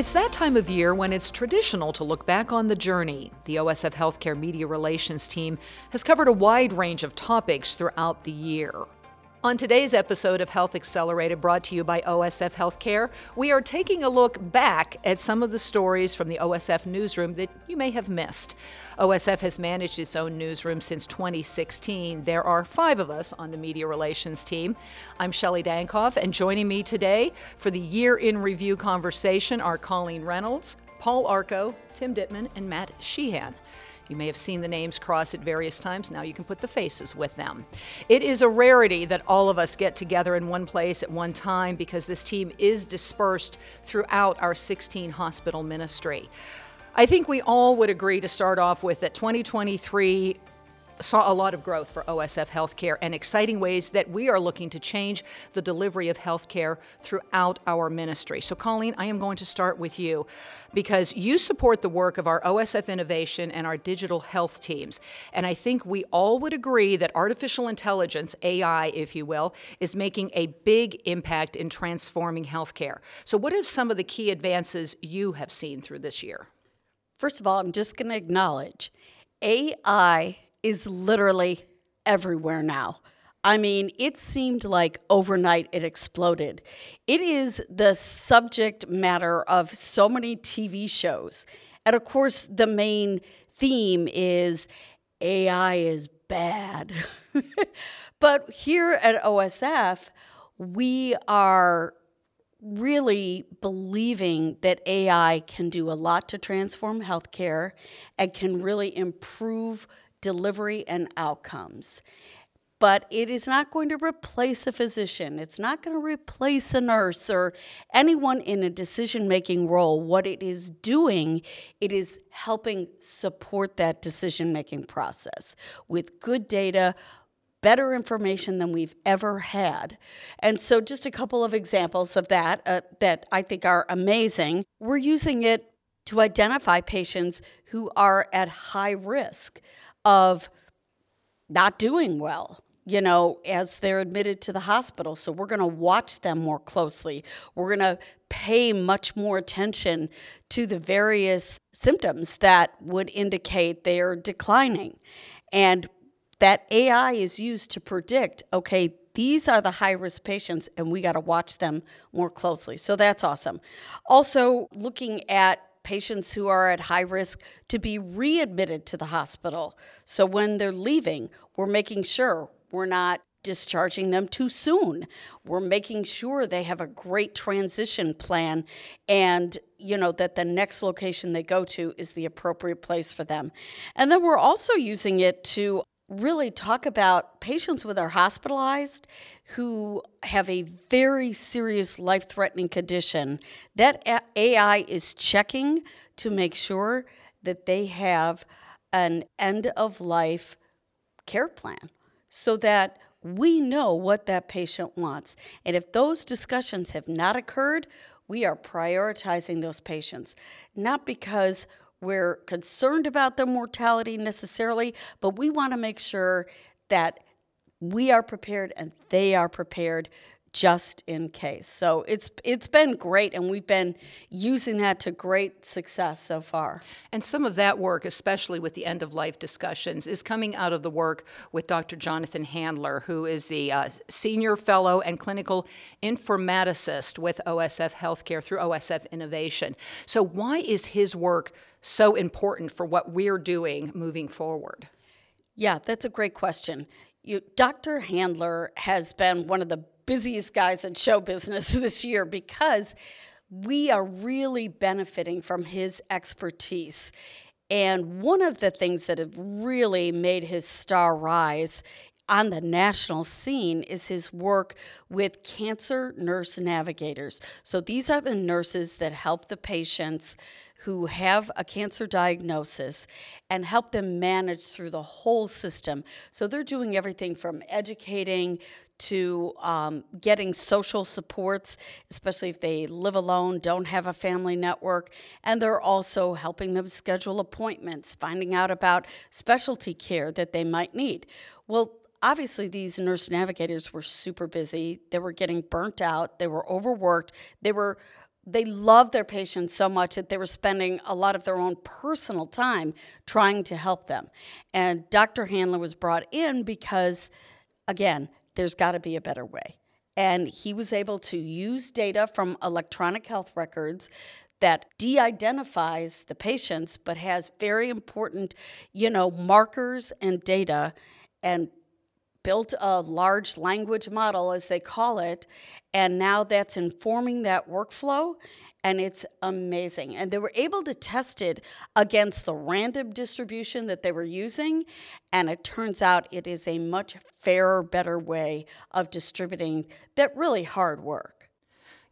It's that time of year when it's traditional to look back on the journey. The OSF Healthcare Media Relations team has covered a wide range of topics throughout the year. On today's episode of Health Accelerated, brought to you by OSF Healthcare, we are taking a look back at some of the stories from the OSF newsroom that you may have missed. OSF has managed its own newsroom since 2016. There are five of us on the media relations team. I'm Shelli Dankoff, and joining me today for the year in review conversation are Colleen Reynolds, Paul Arco, Tim Ditman, and Matt Sheehan. You may have seen the names cross at various times. Now you can put the faces with them. It is a rarity that all of us get together in one place at one time because this team is dispersed throughout our 16 hospital ministry. I think we all would agree to start off with that 2023 saw a lot of growth for OSF Healthcare and exciting ways that we are looking to change the delivery of healthcare throughout our ministry. So, Colleen, I am going to start with you because you support the work of our OSF Innovation and our digital health teams. And I think we all would agree that artificial intelligence, AI, if you will, is making a big impact in transforming healthcare. So, what are some of the key advances you have seen through this year? First of all, I'm just going to acknowledge AI is literally everywhere now. I mean, it seemed like overnight it exploded. It is the subject matter of so many TV shows. And of course, the main theme is AI is bad. but here at OSF, we are really believing that AI can do a lot to transform healthcare and can really improve delivery, and outcomes. But it is not going to replace a physician. It's not going to replace a nurse or anyone in a decision making role. What it is doing, it is helping support that decision making process with good data, better information than we've ever had. And so, just a couple of examples of that uh, that I think are amazing. We're using it to identify patients who are at high risk of not doing well you know, as they're admitted to the hospital. So we're going to watch them more closely. We're going to pay much more attention to the various symptoms that would indicate they are declining. And that AI is used to predict okay, these are the high risk patients, and we got to watch them more closely. So that's awesome. Also, looking at patients who are at high risk to be readmitted to the hospital. So when they're leaving, we're making sure we're not discharging them too soon. We're making sure they have a great transition plan and you know that the next location they go to is the appropriate place for them. And then we're also using it to really talk about patients with are hospitalized who have a very serious life threatening condition that AI is checking to make sure that they have an end of life care plan so that we know what that patient wants. And if those discussions have not occurred, we are prioritizing those patients, not because we're concerned about the mortality necessarily, but we want to make sure that we are prepared and they are prepared just in case. So it's it's been great and we've been using that to great success so far. And some of that work, especially with the end of life discussions, is coming out of the work with Dr. Jonathan Handler, who is the uh, senior fellow and clinical informaticist with OSF Healthcare through OSF Innovation. So why is his work so important for what we're doing moving forward? Yeah, that's a great question. You, Dr. Handler has been one of the busiest guys in show business this year because we are really benefiting from his expertise. And one of the things that have really made his star rise on the national scene is his work with cancer nurse navigators. So these are the nurses that help the patients who have a cancer diagnosis and help them manage through the whole system. So they're doing everything from educating to um, getting social supports, especially if they live alone, don't have a family network. And they're also helping them schedule appointments, finding out about specialty care that they might need. Well, obviously, these nurse navigators were super busy. They were getting burnt out, they were overworked, they were they loved their patients so much that they were spending a lot of their own personal time trying to help them. And Dr. Handler was brought in because, again, there's got to be a better way. And he was able to use data from electronic health records that de-identifies the patients but has very important you know markers and data and built a large language model, as they call it, and now that's informing that workflow. And it's amazing. And they were able to test it against the random distribution that they were using. And it turns out it is a much fairer, better way of distributing that really hard work.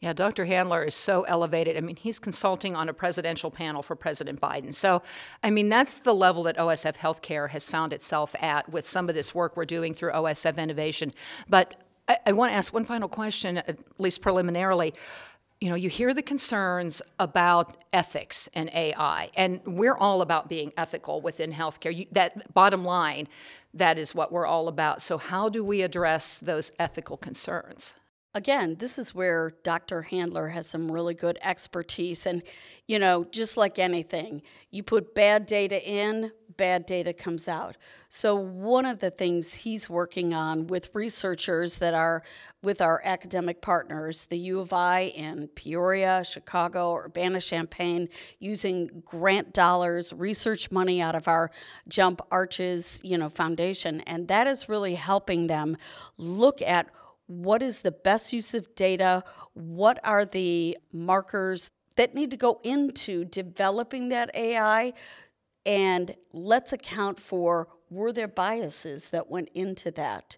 Yeah, Dr. Handler is so elevated. I mean, he's consulting on a presidential panel for President Biden. So, I mean, that's the level that OSF Healthcare has found itself at with some of this work we're doing through OSF Innovation. But I, I want to ask one final question, at least preliminarily you know, you hear the concerns about ethics and AI, and we're all about being ethical within healthcare. You, that bottom line, that is what we're all about. So, how do we address those ethical concerns? Again, this is where Dr. Handler has some really good expertise. And, you know, just like anything, you put bad data in, bad data comes out. So, one of the things he's working on with researchers that are with our academic partners, the U of I in Peoria, Chicago, Urbana Champaign, using grant dollars, research money out of our Jump Arches, you know, foundation. And that is really helping them look at what is the best use of data? What are the markers that need to go into developing that AI? And let's account for were there biases that went into that?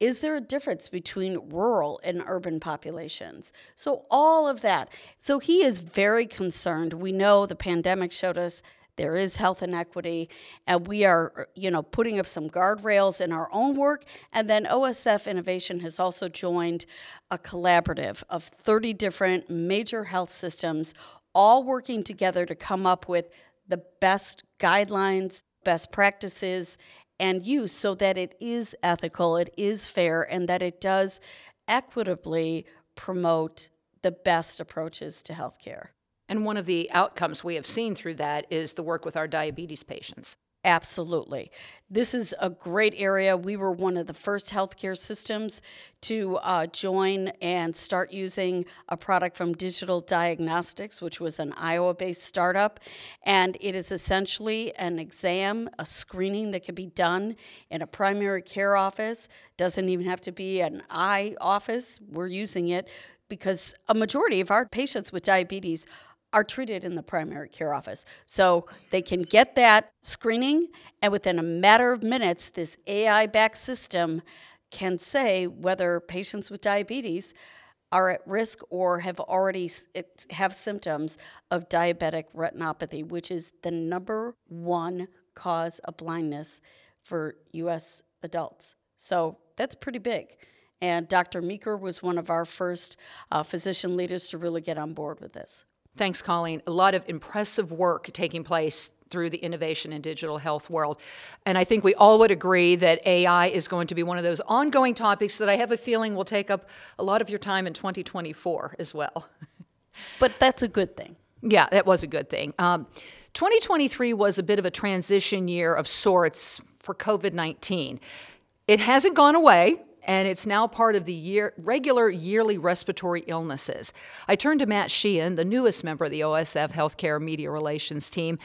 Is there a difference between rural and urban populations? So, all of that. So, he is very concerned. We know the pandemic showed us there is health inequity, and we are, uh, you know, putting up some guardrails in our own work. And then OSF Innovation has also joined a collaborative of 30 different major health systems, all working together to come up with the best guidelines, best practices, and use so that it is ethical, it is fair, and that it does equitably promote the best approaches to healthcare. And one of the outcomes we have seen through that is the work with our diabetes patients. Absolutely. This is a great area. We were one of the first healthcare systems to uh, join and start using a product from Digital Diagnostics, which was an Iowa based startup. And it is essentially an exam, a screening that can be done in a primary care office. Doesn't even have to be an eye office. We're using it because a majority of our patients with diabetes are treated in the primary care office. So they can get that screening, and within a matter of minutes, this AI backed system can say whether patients with diabetes are at risk or have already have symptoms of diabetic retinopathy, which is the number one cause of blindness for US adults. So that's pretty big. And Dr. Meeker was one of our first uh, physician leaders to really get on board with this. Thanks, Colleen. A lot of impressive work taking place through the innovation and digital health world. And I think we all would agree that AI is going to be one of those ongoing topics that I have a feeling will take up a lot of your time in 2024 as well. But that's a good thing. Yeah, that was a good thing. Um, 2023 was a bit of a transition year of sorts for COVID 19. It hasn't gone away and it's now part of the year, regular yearly respiratory illnesses. I turn to Matt Sheehan, the newest member of the OSF Healthcare Media Relations team.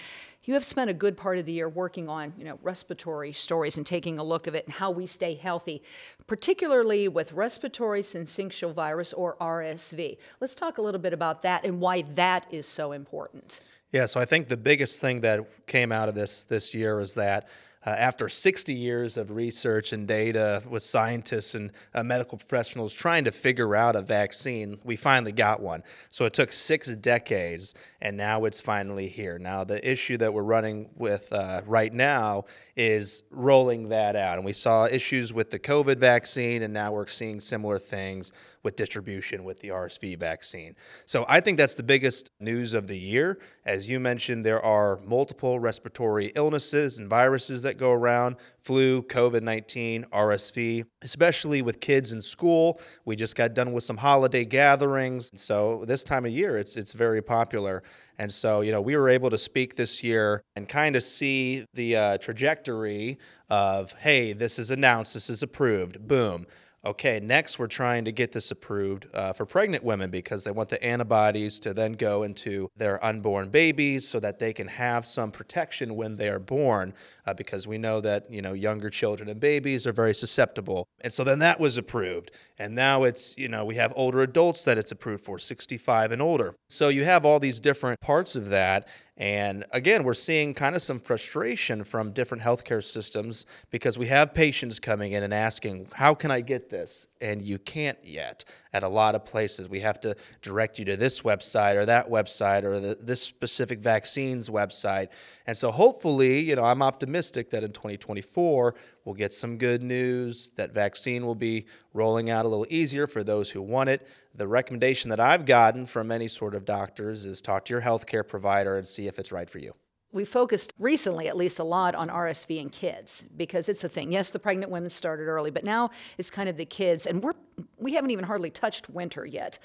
You have spent a good part of the year working on, you know, respiratory stories and taking a look of it and how we stay healthy, particularly with respiratory syncytial virus or RSV. Let's talk a little bit about that and why that is so important. Yeah, so I think the biggest thing that came out of this this year is that uh, after 60 years of research and data with scientists and uh, medical professionals trying to figure out a vaccine, we finally got one. So it took six decades, and now it's finally here. Now, the issue that we're running with uh, right now is rolling that out. And we saw issues with the COVID vaccine, and now we're seeing similar things with distribution with the RSV vaccine. So I think that's the biggest news of the year. As you mentioned, there are multiple respiratory illnesses and viruses that go around flu, COVID 19, RSV, especially with kids in school. We just got done with some holiday gatherings. So this time of year, it's, it's very popular. And so, you know, we were able to speak this year and kind of see the uh, trajectory of, hey, this is announced, this is approved, boom okay, next we're trying to get this approved uh, for pregnant women because they want the antibodies to then go into their unborn babies so that they can have some protection when they are born uh, because we know that, you know, younger children and babies are very susceptible. And so then that was approved. And now it's, you know, we have older adults that it's approved for, 65 and older. So you have all these different parts of that. And again, we're seeing kind of some frustration from different healthcare systems because we have patients coming in and asking, How can I get this? And you can't yet at a lot of places. We have to direct you to this website or that website or the, this specific vaccines website. And so hopefully, you know, I'm optimistic that in 2024, we'll get some good news that vaccine will be rolling out a little easier for those who want it the recommendation that I've gotten from many sort of doctors is talk to your healthcare provider and see if it's right for you. We focused recently, at least a lot, on RSV in kids because it's a thing. Yes, the pregnant women started early, but now it's kind of the kids, and we're we haven't even hardly touched winter yet,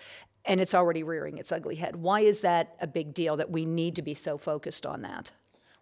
and it's already rearing its ugly head. Why is that a big deal that we need to be so focused on that?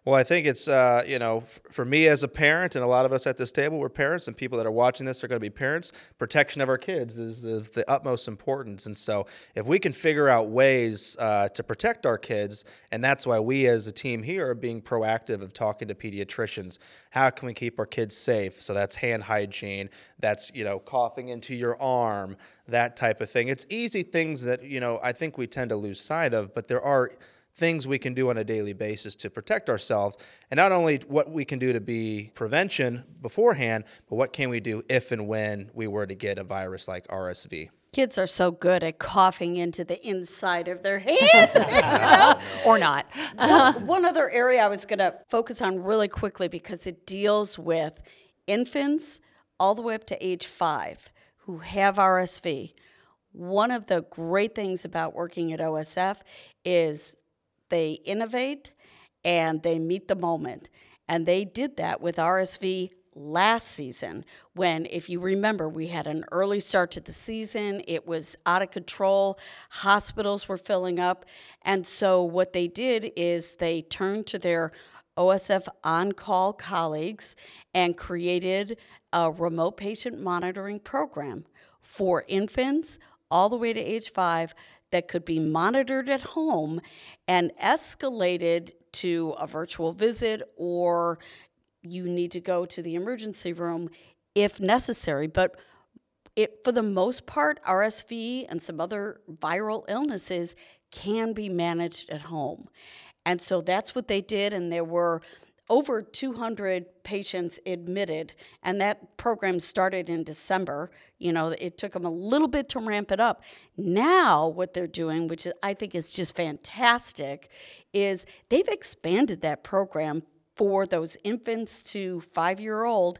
Well, I think it's, uh, you know, for me as a parent, and a lot of us at this table, we're parents, and people that are watching this are going to be parents. Protection of our kids is of the utmost importance. And so, if we can figure out ways uh, to protect our kids, and that's why we as a team here are being proactive of talking to pediatricians. How can we keep our kids safe? So, that's hand hygiene, that's, you know, coughing into your arm, that type of thing. It's easy things that, you know, I think we tend to lose sight of, but there are things we can do on a daily basis to protect ourselves and not only what we can do to be prevention beforehand but what can we do if and when we were to get a virus like rsv kids are so good at coughing into the inside of their hand you know? or not. One, one other area i was going to focus on really quickly because it deals with infants all the way up to age five who have rsv one of the great things about working at osf is they innovate and they meet the moment. And they did that with RSV last season when, if you remember, we had an early start to the season. It was out of control. Hospitals were filling up. And so, what they did is they turned to their OSF on call colleagues and created a remote patient monitoring program for infants all the way to age five that could be monitored at home and escalated to a virtual visit or you need to go to the emergency room if necessary. But it, for the most part, RSV and some other viral illnesses can be managed at home. And so that's what they did. And there were over 200 patients admitted, and that program started in December. You know, it took them a little bit to ramp it up. Now, what they're doing, which I think is just fantastic, is they've expanded that program for those infants to five year old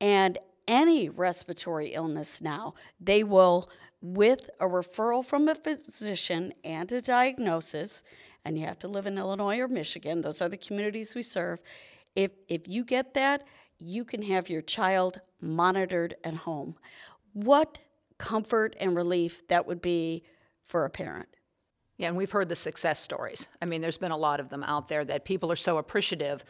and any respiratory illness now. They will, with a referral from a physician and a diagnosis, and you have to live in Illinois or Michigan, those are the communities we serve. If, if you get that, you can have your child monitored at home. What comfort and relief that would be for a parent. Yeah, and we've heard the success stories. I mean, there's been a lot of them out there that people are so appreciative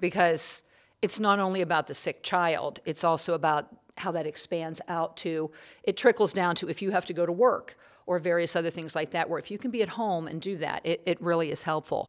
because it's not only about the sick child, it's also about how that expands out to it trickles down to if you have to go to work or various other things like that, where if you can be at home and do that, it, it really is helpful.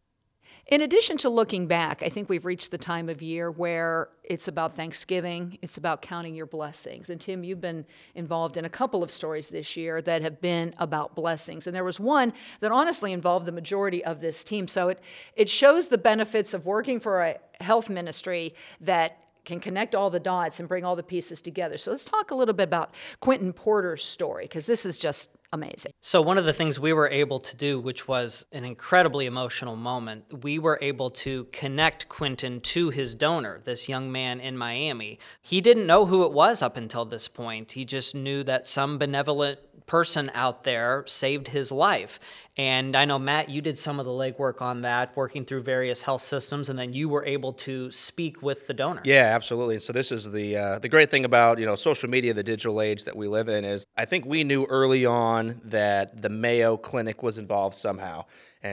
In addition to looking back, I think we've reached the time of year where it's about Thanksgiving, it's about counting your blessings. And Tim, you've been involved in a couple of stories this year that have been about blessings. And there was one that honestly involved the majority of this team. So it, it shows the benefits of working for a health ministry that can connect all the dots and bring all the pieces together. So let's talk a little bit about Quentin Porter's story, because this is just amazing. So, one of the things we were able to do, which was an incredibly emotional moment, we were able to connect Quentin to his donor, this young man in Miami. He didn't know who it was up until this point. He just knew that some benevolent person out there saved his life. And I know, Matt, you did some of the legwork on that, working through various health systems, and then you were able to speak with the donor. Yeah, absolutely. So this is the uh, the great thing about you know social media, the digital age that we live in is I think we knew early on that the Mayo Clinic was involved somehow,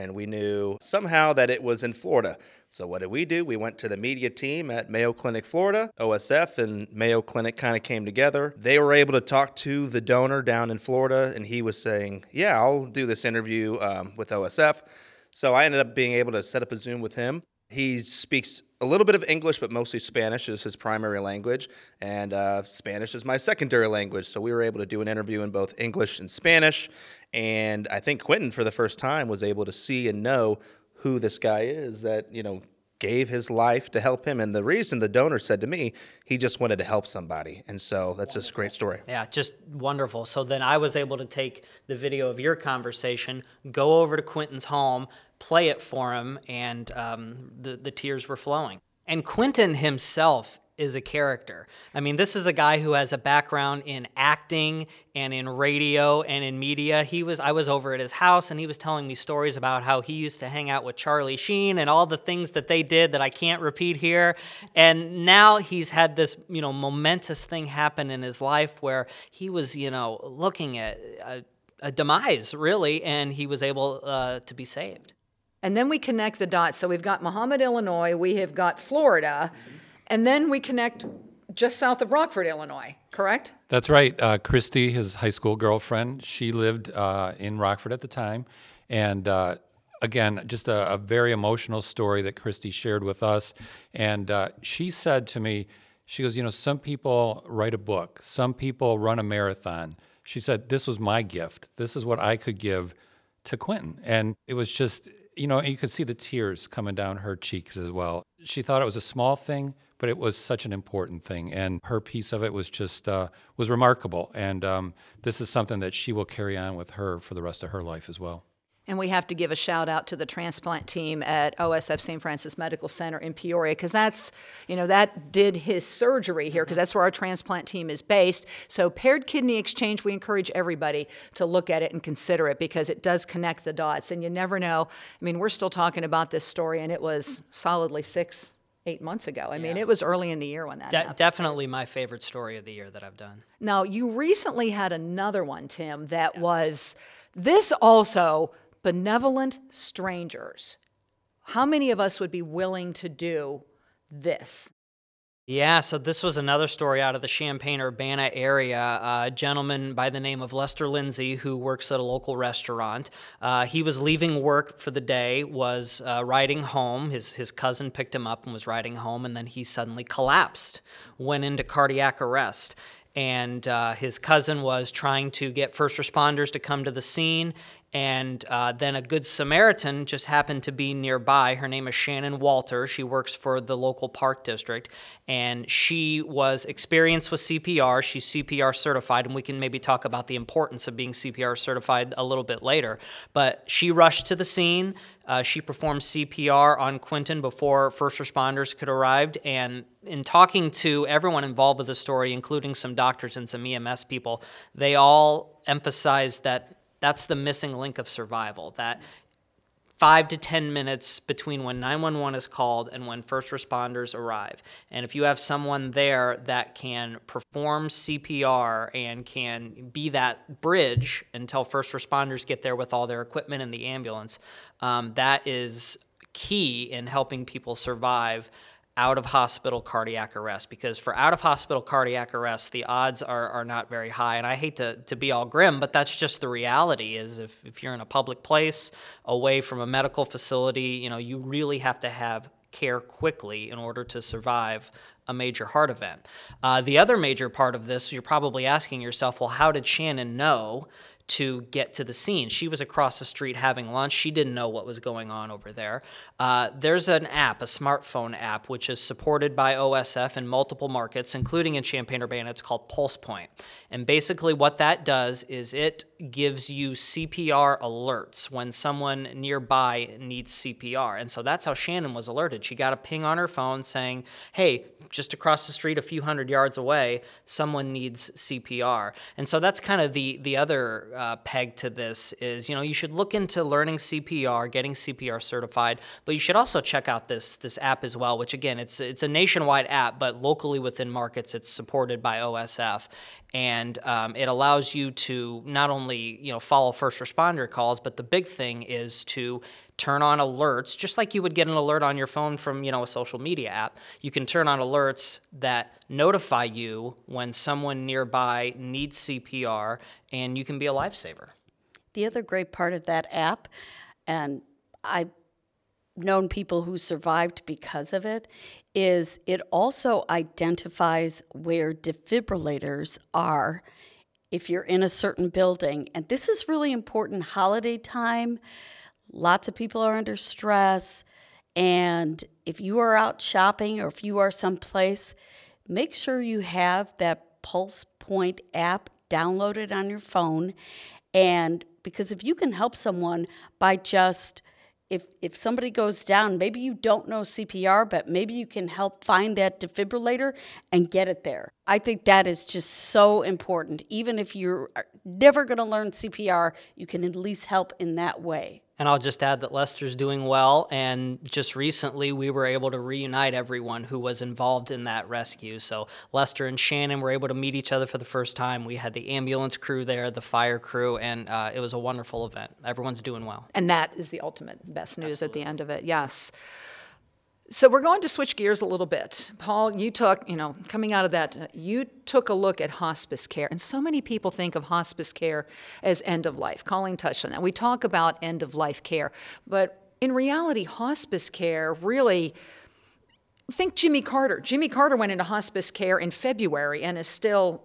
and we knew somehow that it was in Florida. So what did we do? We went to the media team at Mayo Clinic Florida. OSF and Mayo Clinic kind of came together. They were able to talk to the donor down in Florida, and he was saying, "Yeah, I'll do this interview um, with OSF." So I ended up being able to set up a Zoom with him. He speaks a little bit of English, but mostly Spanish is his primary language, and uh, Spanish is my secondary language. So we were able to do an interview in both English and Spanish. And I think Quentin, for the first time, was able to see and know who this guy is that, you know, gave his life to help him. And the reason the donor said to me, he just wanted to help somebody. And so that's just a great story. Yeah, just wonderful. So then I was able to take the video of your conversation, go over to Quentin's home, play it for him, and um, the, the tears were flowing. And Quentin himself is a character. I mean, this is a guy who has a background in acting and in radio and in media. He was I was over at his house and he was telling me stories about how he used to hang out with Charlie Sheen and all the things that they did that I can't repeat here. And now he's had this, you know, momentous thing happen in his life where he was, you know, looking at a, a demise really and he was able uh, to be saved. And then we connect the dots. So we've got Monmouth, Illinois, we have got Florida, and then we connect just south of Rockford, Illinois, correct? That's right. Uh, Christy, his high school girlfriend, she lived uh, in Rockford at the time. And uh, again, just a, a, very emotional story that Christy shared with us. And uh, she said to me, she goes, You know, some people write a book, some people run a marathon. She said, This was my gift. This is what I could give to Quentin. And it was just, you know, you could see the tears coming down her cheeks as well. She thought it was a small thing, but it was such an important thing, and her piece of it was just uh, was remarkable. And um, this is something that she will carry on with her for the rest of her life as well. And we have to give a shout out to the transplant team at OSF St. Francis Medical Center in Peoria because that's, you know, that did his surgery here because that's where our transplant team is based. So, paired kidney exchange, we encourage everybody to look at it and consider it because it does connect the dots. And you never know. I mean, we're still talking about this story, and it was solidly six, eight months ago. I mean, it was early in the year when that De- happened. definitely my favorite story of the year that I've done. Now, you recently had another one, Tim, that was this also benevolent strangers. How many of us would be willing to do this? Yeah, so this was another story out of the Champaign Urbana area. a gentleman by the name of Lester Lindsay, who works at a local restaurant. Uh, he was leaving work for the day, was uh, riding home. His, his cousin picked him up and was riding home, and then he suddenly collapsed, went into cardiac arrest and uh, his cousin was trying to get first responders to come to the scene. And uh, then a good Samaritan just happened to be nearby. Her name is Shannon Walter. She works for the local park district, and she was experienced with CPR. She's CPR certified, and we can maybe talk about the importance of being CPR certified a little bit later. But she rushed to the scene. Uh, she performed CPR on Quentin before first responders could arrive. And in talking to everyone involved with the story, including some doctors and some EMS people, they all emphasized that that's the missing link of survival. That five to 10 minutes between when 911 is called and when first responders arrive. And if you have someone there that can perform CPR and can be that bridge until first responders get there with all their equipment and the ambulance, um, that is key in helping people survive out of hospital cardiac arrest because for out of hospital cardiac arrest the odds are, are not very high. And i hate to, to be all grim but that's just the reality is if, if you're in a public place away from a medical facility you know you really have to have care quickly in order to survive a major heart event. Uh, the other major part of this you're probably asking yourself well how did shannon know to get to the scene. She was across the street having lunch. She didn't know what was going on over there. Uh, there's an app, a smartphone app, which is supported by OSF in multiple markets, including in Champaign Urbana. It's called PulsePoint. And basically, what that does is it gives you CPR alerts when someone nearby needs CPR. And so that's how Shannon was alerted. She got a ping on her phone saying, hey, just across the street, a few hundred yards away, someone needs CPR. And so that's kind of the, the other uh, peg to this is, you know, you should look into learning CPR, getting CPR certified, but you should also check out this this app as well. Which again, it's it's a nationwide app, but locally within markets, it's supported by OSF, and um, it allows you to not only you know follow first responder calls, but the big thing is to turn on alerts just like you would get an alert on your phone from you know a social media app you can turn on alerts that notify you when someone nearby needs cpr and you can be a lifesaver The other great part of that app, and I've known people who survived because of it, is it also identifies where defibrillators are if you're in a certain building. And this is really important holiday time. Lots of people are under stress. And if you are out shopping or if you are someplace, make sure you have that Pulse Point app downloaded on your phone. And because if you can help someone by just if if somebody goes down, maybe you don't know CPR, but maybe you can help find that defibrillator and get it there. I think that is just so important. Even if you're uh, never going to learn CPR, you can at least help in that way. And i'll just add that lester's doing well. And just recently we were able to reunite everyone who was involved in that rescue. So lester and shannon were able to meet each other for the first time. We had the ambulance crew there the fire crew and uh, it was a wonderful event. Everyone's doing well. And that is the ultimate best news at the end of it, yes. So we're going to switch gears a little bit. Paul, you took, you know, coming out of that, uh, you took a look at hospice care. And so many people think of hospice care as end of life. Colleen touched on that. We talk about end of life care. But in reality, hospice care really, think Jimmy Carter. Jimmy Carter went into hospice care in February and is still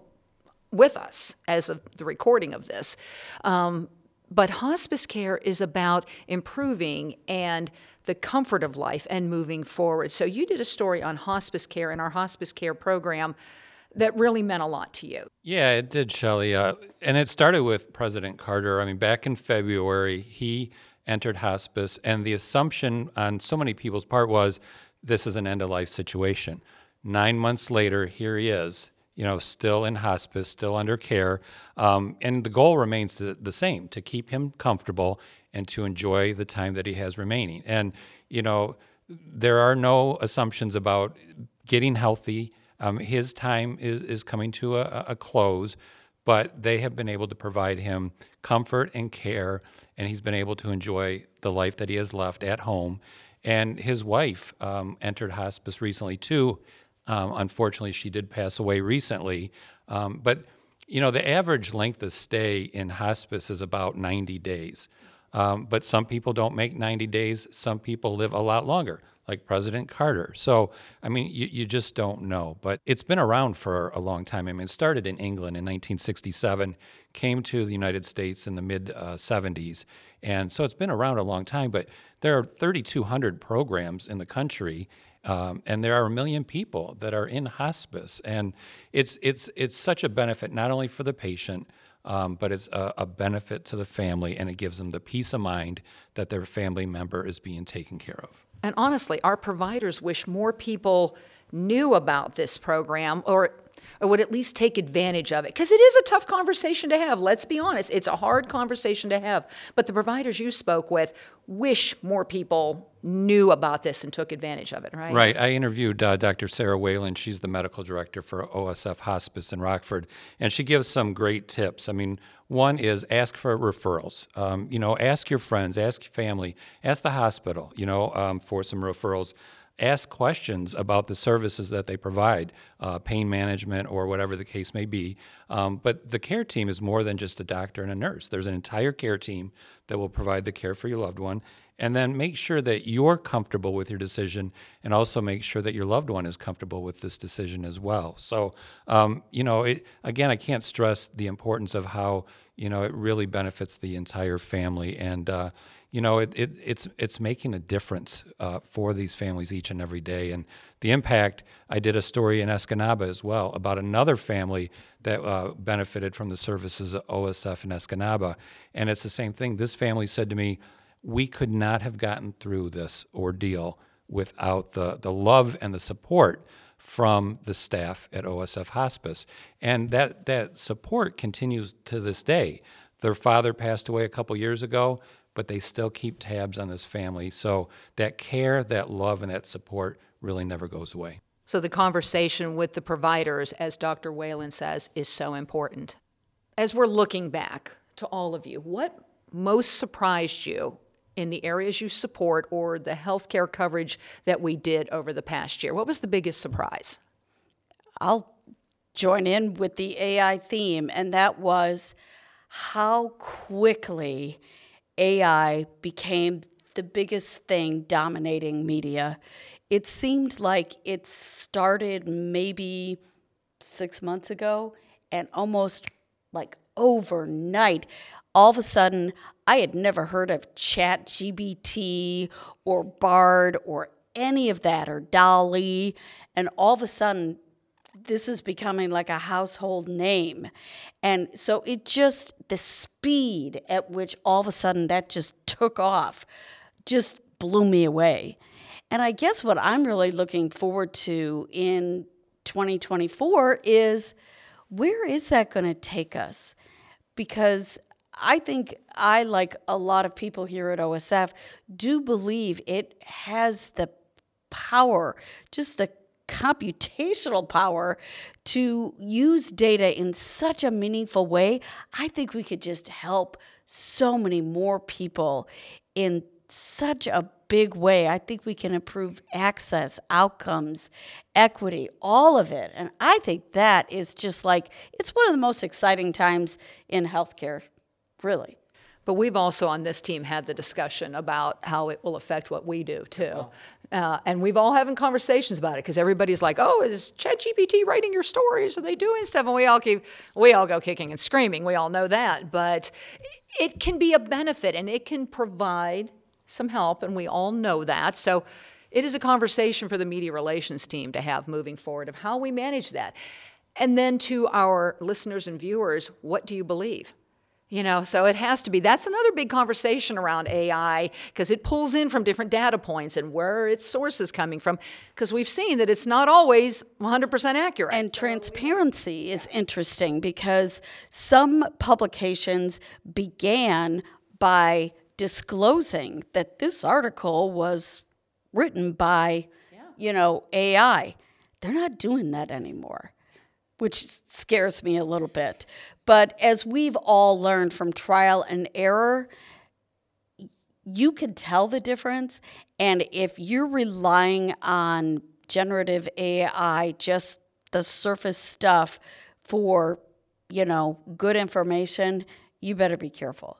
with us as of the recording of this. Um, but hospice care is about improving and the comfort of life and moving forward. So you did a story on hospice care in our hospice care program that really meant a lot to you. Yeah, it did, Shelli. Uh, and it started with President Carter. I mean, back in February, he entered hospice, and the assumption on so many people's part was this is an end of life situation. Nine months later, here he is, you know, still in hospice, still under care. Um, and the goal remains the, the same to keep him comfortable and to enjoy the time that he has remaining. And, you know, there are no assumptions about getting healthy. Um, his time is, is coming to a, a close, but they have been able to provide him comfort and care, and he's been able to enjoy the life that he has left at home. And his wife um, entered hospice recently too. Um, unfortunately, she did pass away recently. Um, but you know, the average length of stay in hospice is about 90 days. Um, but some people don't make 90 days. Some people live a lot longer, like President Carter. So, I mean, you, you just don't know. But it's been around for a long time. I mean, it started in England in 1967, came to the United States in the mid uh, 70s. And so it's been around a long time. But there are 3,200 programs in the country. Um, and there are a million people that are in hospice, and it's it's it's such a benefit not only for the patient, um, but it's a, a benefit to the family, and it gives them the peace of mind that their family member is being taken care of. And honestly, our providers wish more people knew about this program or or would at least take advantage of it because it is a tough conversation to have let's be honest it's a hard conversation to have but the providers you spoke with wish more people knew about this and took advantage of it right Right. I interviewed uh, Dr. Sarah Whalen. She's the medical director for OSF Hospice in Rockford, and she gives some great tips. I mean, one is ask for referrals. Um, you know, ask your friends, ask your family, ask the hospital. You know, um, for some referrals. Ask questions about the services that they provide, uh, pain management or whatever the case may be. Um, but the care team is more than just a doctor and a nurse. There's an entire care team that will provide the care for your loved one and then make sure that you're comfortable with your decision and also make sure that your loved one is comfortable with this decision as well so um, you know it, again i can't stress the importance of how you know it really benefits the entire family and uh, you know it, it, it's it's making a difference uh, for these families each and every day and the impact i did a story in escanaba as well about another family that uh, benefited from the services of osf in escanaba and it's the same thing this family said to me we could not have gotten through this ordeal without the, the love and the support from the staff at OSF Hospice. And that, that support continues to this day. Their father passed away a couple years ago, but they still keep tabs on this family. So that care, that love, and that support really never goes away. So the conversation with the providers, as Dr. Whalen says, is so important. As we're looking back to all of you, what most surprised you in the areas you support or the healthcare coverage that we did over the past year? What was the biggest surprise? I'll join in with the AI theme, and that was how quickly AI became the biggest thing dominating media. It seemed like it started maybe six months ago, and almost like overnight, all of a sudden, I had never heard of ChatGPT or Bard or any of that or DALL-E, and all of a sudden, this is becoming like a household name. And so it just, the speed at which all of a sudden that just took off just blew me away. And I guess what I'm really looking forward to in 2024 is where is that going to take us? Because I think I, like a lot of people here at OSF, do believe it has the power, just the computational power to use data in such a meaningful way, I think we could just help so many more people in such a big way. I think we can improve access, outcomes, equity, all of it. And I think that is just like, it's one of the most exciting times in healthcare, really. But we've also on this team had the discussion about how it will affect what we do too. Uh-huh. Uh, and we've all having conversations about it because everybody's like, "Oh, is ChatGPT writing your stories? Are they doing stuff?" And we all keep, we all go kicking and screaming. We all know that, but it can be a benefit and it can provide some help, and we all know that. So it is a conversation for the media relations team to have moving forward of how we manage that. And then to our listeners and viewers, what do you believe? You know, so it has to be. That's another big conversation around AI because it pulls in from different data points and where its source is coming from. Because we've seen that it's not always 100% accurate. And transparency is interesting because some publications began by disclosing that this article was written by, yeah. you know, AI. They're not doing that anymore which scares me a little bit. But as we've all learned from trial and error, you can tell the difference. And if you're relying on generative AI, just the surface stuff for, you know, good information, you better be careful.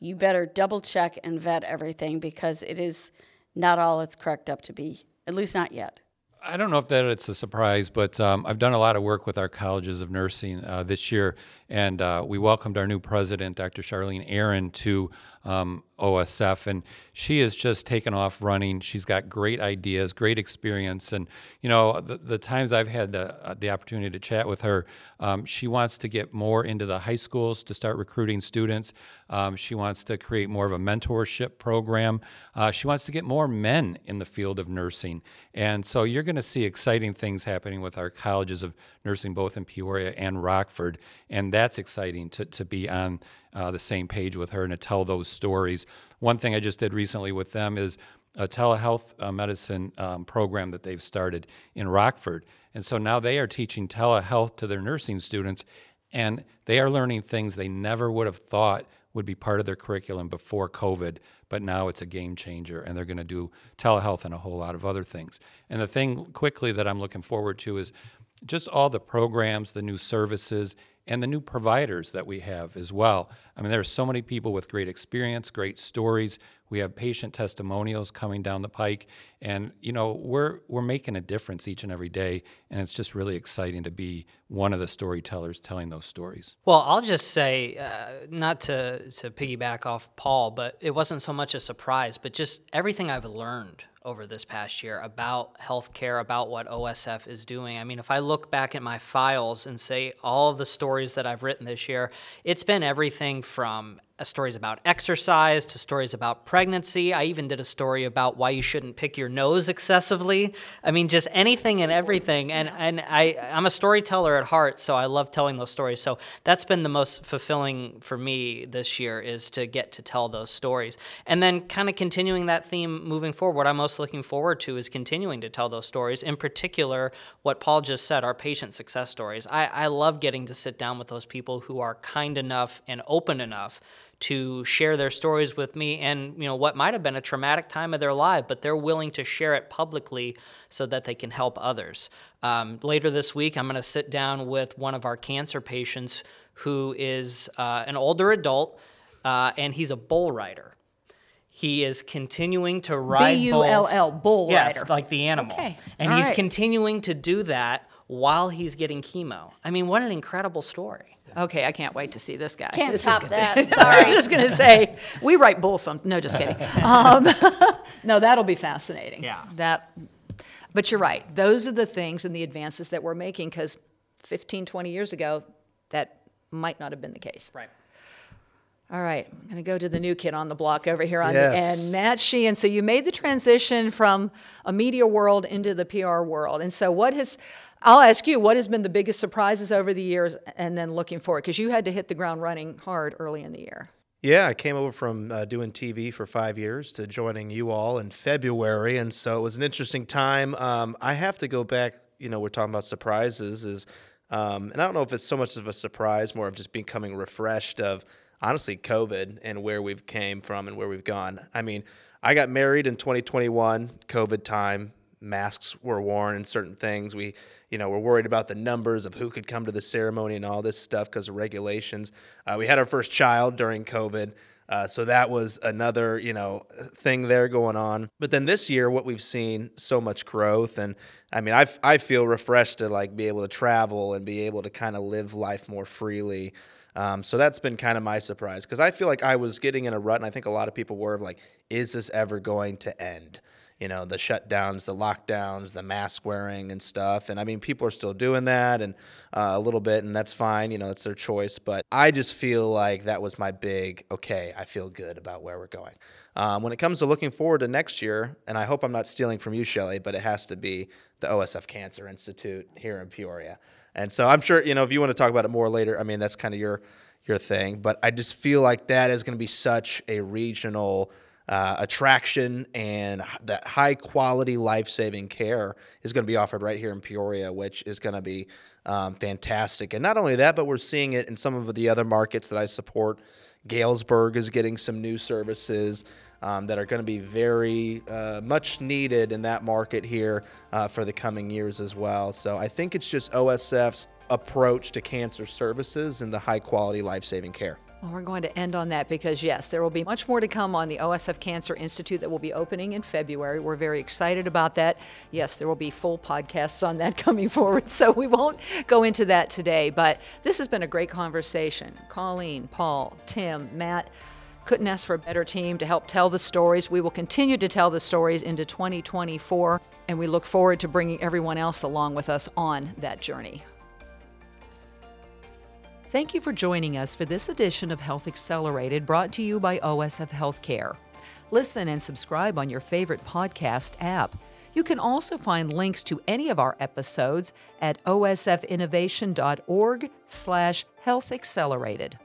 You better double check and vet everything because it is not all it's cracked up to be, at least not yet. I don't know if that it's a surprise, but um, I've done a lot of work with our colleges of nursing uh, this year, and uh, we welcomed our new president, Dr. Charlene Aaron, to um, OSF, and she has just taken off running. She's got great ideas, great experience, and you know the, the times I've had the, uh, the opportunity to chat with her, um, she wants to get more into the high schools to start recruiting students. Um, she wants to create more of a mentorship program. Uh, she wants to get more men in the field of nursing, and so you're going to see exciting things happening with our colleges of nursing, both in Peoria and Rockford, and that's exciting to to be on uh, the same page with her and to tell those stories. One thing I just did recently with them is a telehealth uh, medicine um, program that they've started in Rockford. And so now they are teaching telehealth to their nursing students, and they are learning things they never would have thought would be part of their curriculum before COVID, but now it's a game changer, and they're going to do telehealth and a whole lot of other things. And the thing quickly that I'm looking forward to is just all the programs, the new services, and the new providers that we have as well. I mean, there are so many people with great experience, great stories. We have patient testimonials coming down the pike, and you know we're we're making a difference each and every day, and it's just really exciting to be one of the storytellers telling those stories. Well, I'll just say, uh, not to to piggyback off Paul, but it wasn't so much a surprise, but just everything I've learned over this past year about healthcare, about what OSF is doing. I mean, if I look back at my files and say all of the stories that I've written this year, it's been everything from stories about exercise to stories about pregnancy. I even did a story about why you shouldn't pick your nose excessively. I mean, just anything and everything. And and I I'm a storyteller at heart, so I love telling those stories. So that's been the most fulfilling for me this year is to get to tell those stories. And then kind of continuing that theme moving forward. What I'm most looking forward to is continuing to tell those stories. In particular, what Paul just said, our patient success stories. I, I love getting to sit down with those people who are kind enough and open enough to share their stories with me and you know what might have been a traumatic time of their life but they're willing to share it publicly so that they can help others um, later this week i'm going to sit down with one of our cancer patients who is uh, an older adult uh, and he's a bull rider he is continuing to ride B-U-L-L, bulls. bull yes, rider. like the animal. Okay, And all he's right. continuing to do that while he's getting chemo. I mean, what an incredible story. Okay, I can't wait to see this guy. Can't This is top gonna- that. Sorry, I'm just going to say we write bull some. No, just kidding. Um, no, that'll be fascinating. Yeah. That, but you're right. Those are the things and the advances that we're making because 15, 20 years ago, that might not have been the case. Right. All right, I'm going to go to the new kid on the block over here on Yes. the end, Matt Sheehan. So you made the transition from a media world into the PR world, and so what has I'll ask you, what has been the biggest surprises over the years, and then looking forward, because you had to hit the ground running hard early in the year. Yeah, I came over from uh, doing TV for five years to joining you all in February, and so it was an interesting time. Um, I have to go back. You know, we're talking about surprises, is um, and I don't know if it's so much of a surprise, more of just becoming refreshed of honestly COVID and where we've came from and where we've gone. I mean, I got married in 2021, COVID time. Masks were worn and certain things. We, you know, we're worried about the numbers of who could come to the ceremony and all this stuff because of regulations. Uh, we had our first child during COVID. Uh, so that was another, you know, thing there going on. But then this year, what we've seen so much growth, and I mean, I I feel refreshed to like be able to travel and be able to kind of live life more freely. Um, so that's been kind of my surprise because I feel like I was getting in a rut, and I think a lot of people were like, is this ever going to end? You know, the shutdowns, the lockdowns, the mask wearing and stuff. And I mean, people are still doing that and uh, a little bit, and that's fine. You know, it's their choice. But I just feel like that was my big, okay, I feel good about where we're going. Um, when it comes to looking forward to next year, and I hope I'm not stealing from you, Shelli, but it has to be the OSF Cancer Institute here in Peoria. And so I'm sure, you know, if you want to talk about it more later, I mean, that's kind of your your thing. But I just feel like that is going to be such a regional uh, attraction and that high quality life saving care is going to be offered right here in Peoria, which is going to be um, fantastic. And not only that, but we're seeing it in some of the other markets that I support. Galesburg is getting some new services um, that are going to be very uh, much needed in that market here uh, for the coming years as well. So I think it's just OSF's approach to cancer services and the high quality life saving care. Well, we're going to end on that because, yes, there will be much more to come on the OSF Cancer Institute that will be opening in February. We're very excited about that. Yes, there will be full podcasts on that coming forward, so we won't go into that today. But this has been a great conversation. Colleen, Paul, Tim, Matt, couldn't ask for a better team to help tell the stories. We will continue to tell the stories into 2024, and we look forward to bringing everyone else along with us on that journey. Thank you for joining us for this edition of Health Accelerated brought to you by OSF Healthcare. Listen and subscribe on your favorite podcast app. You can also find links to any of our episodes at osfinnovation.org slash health accelerated.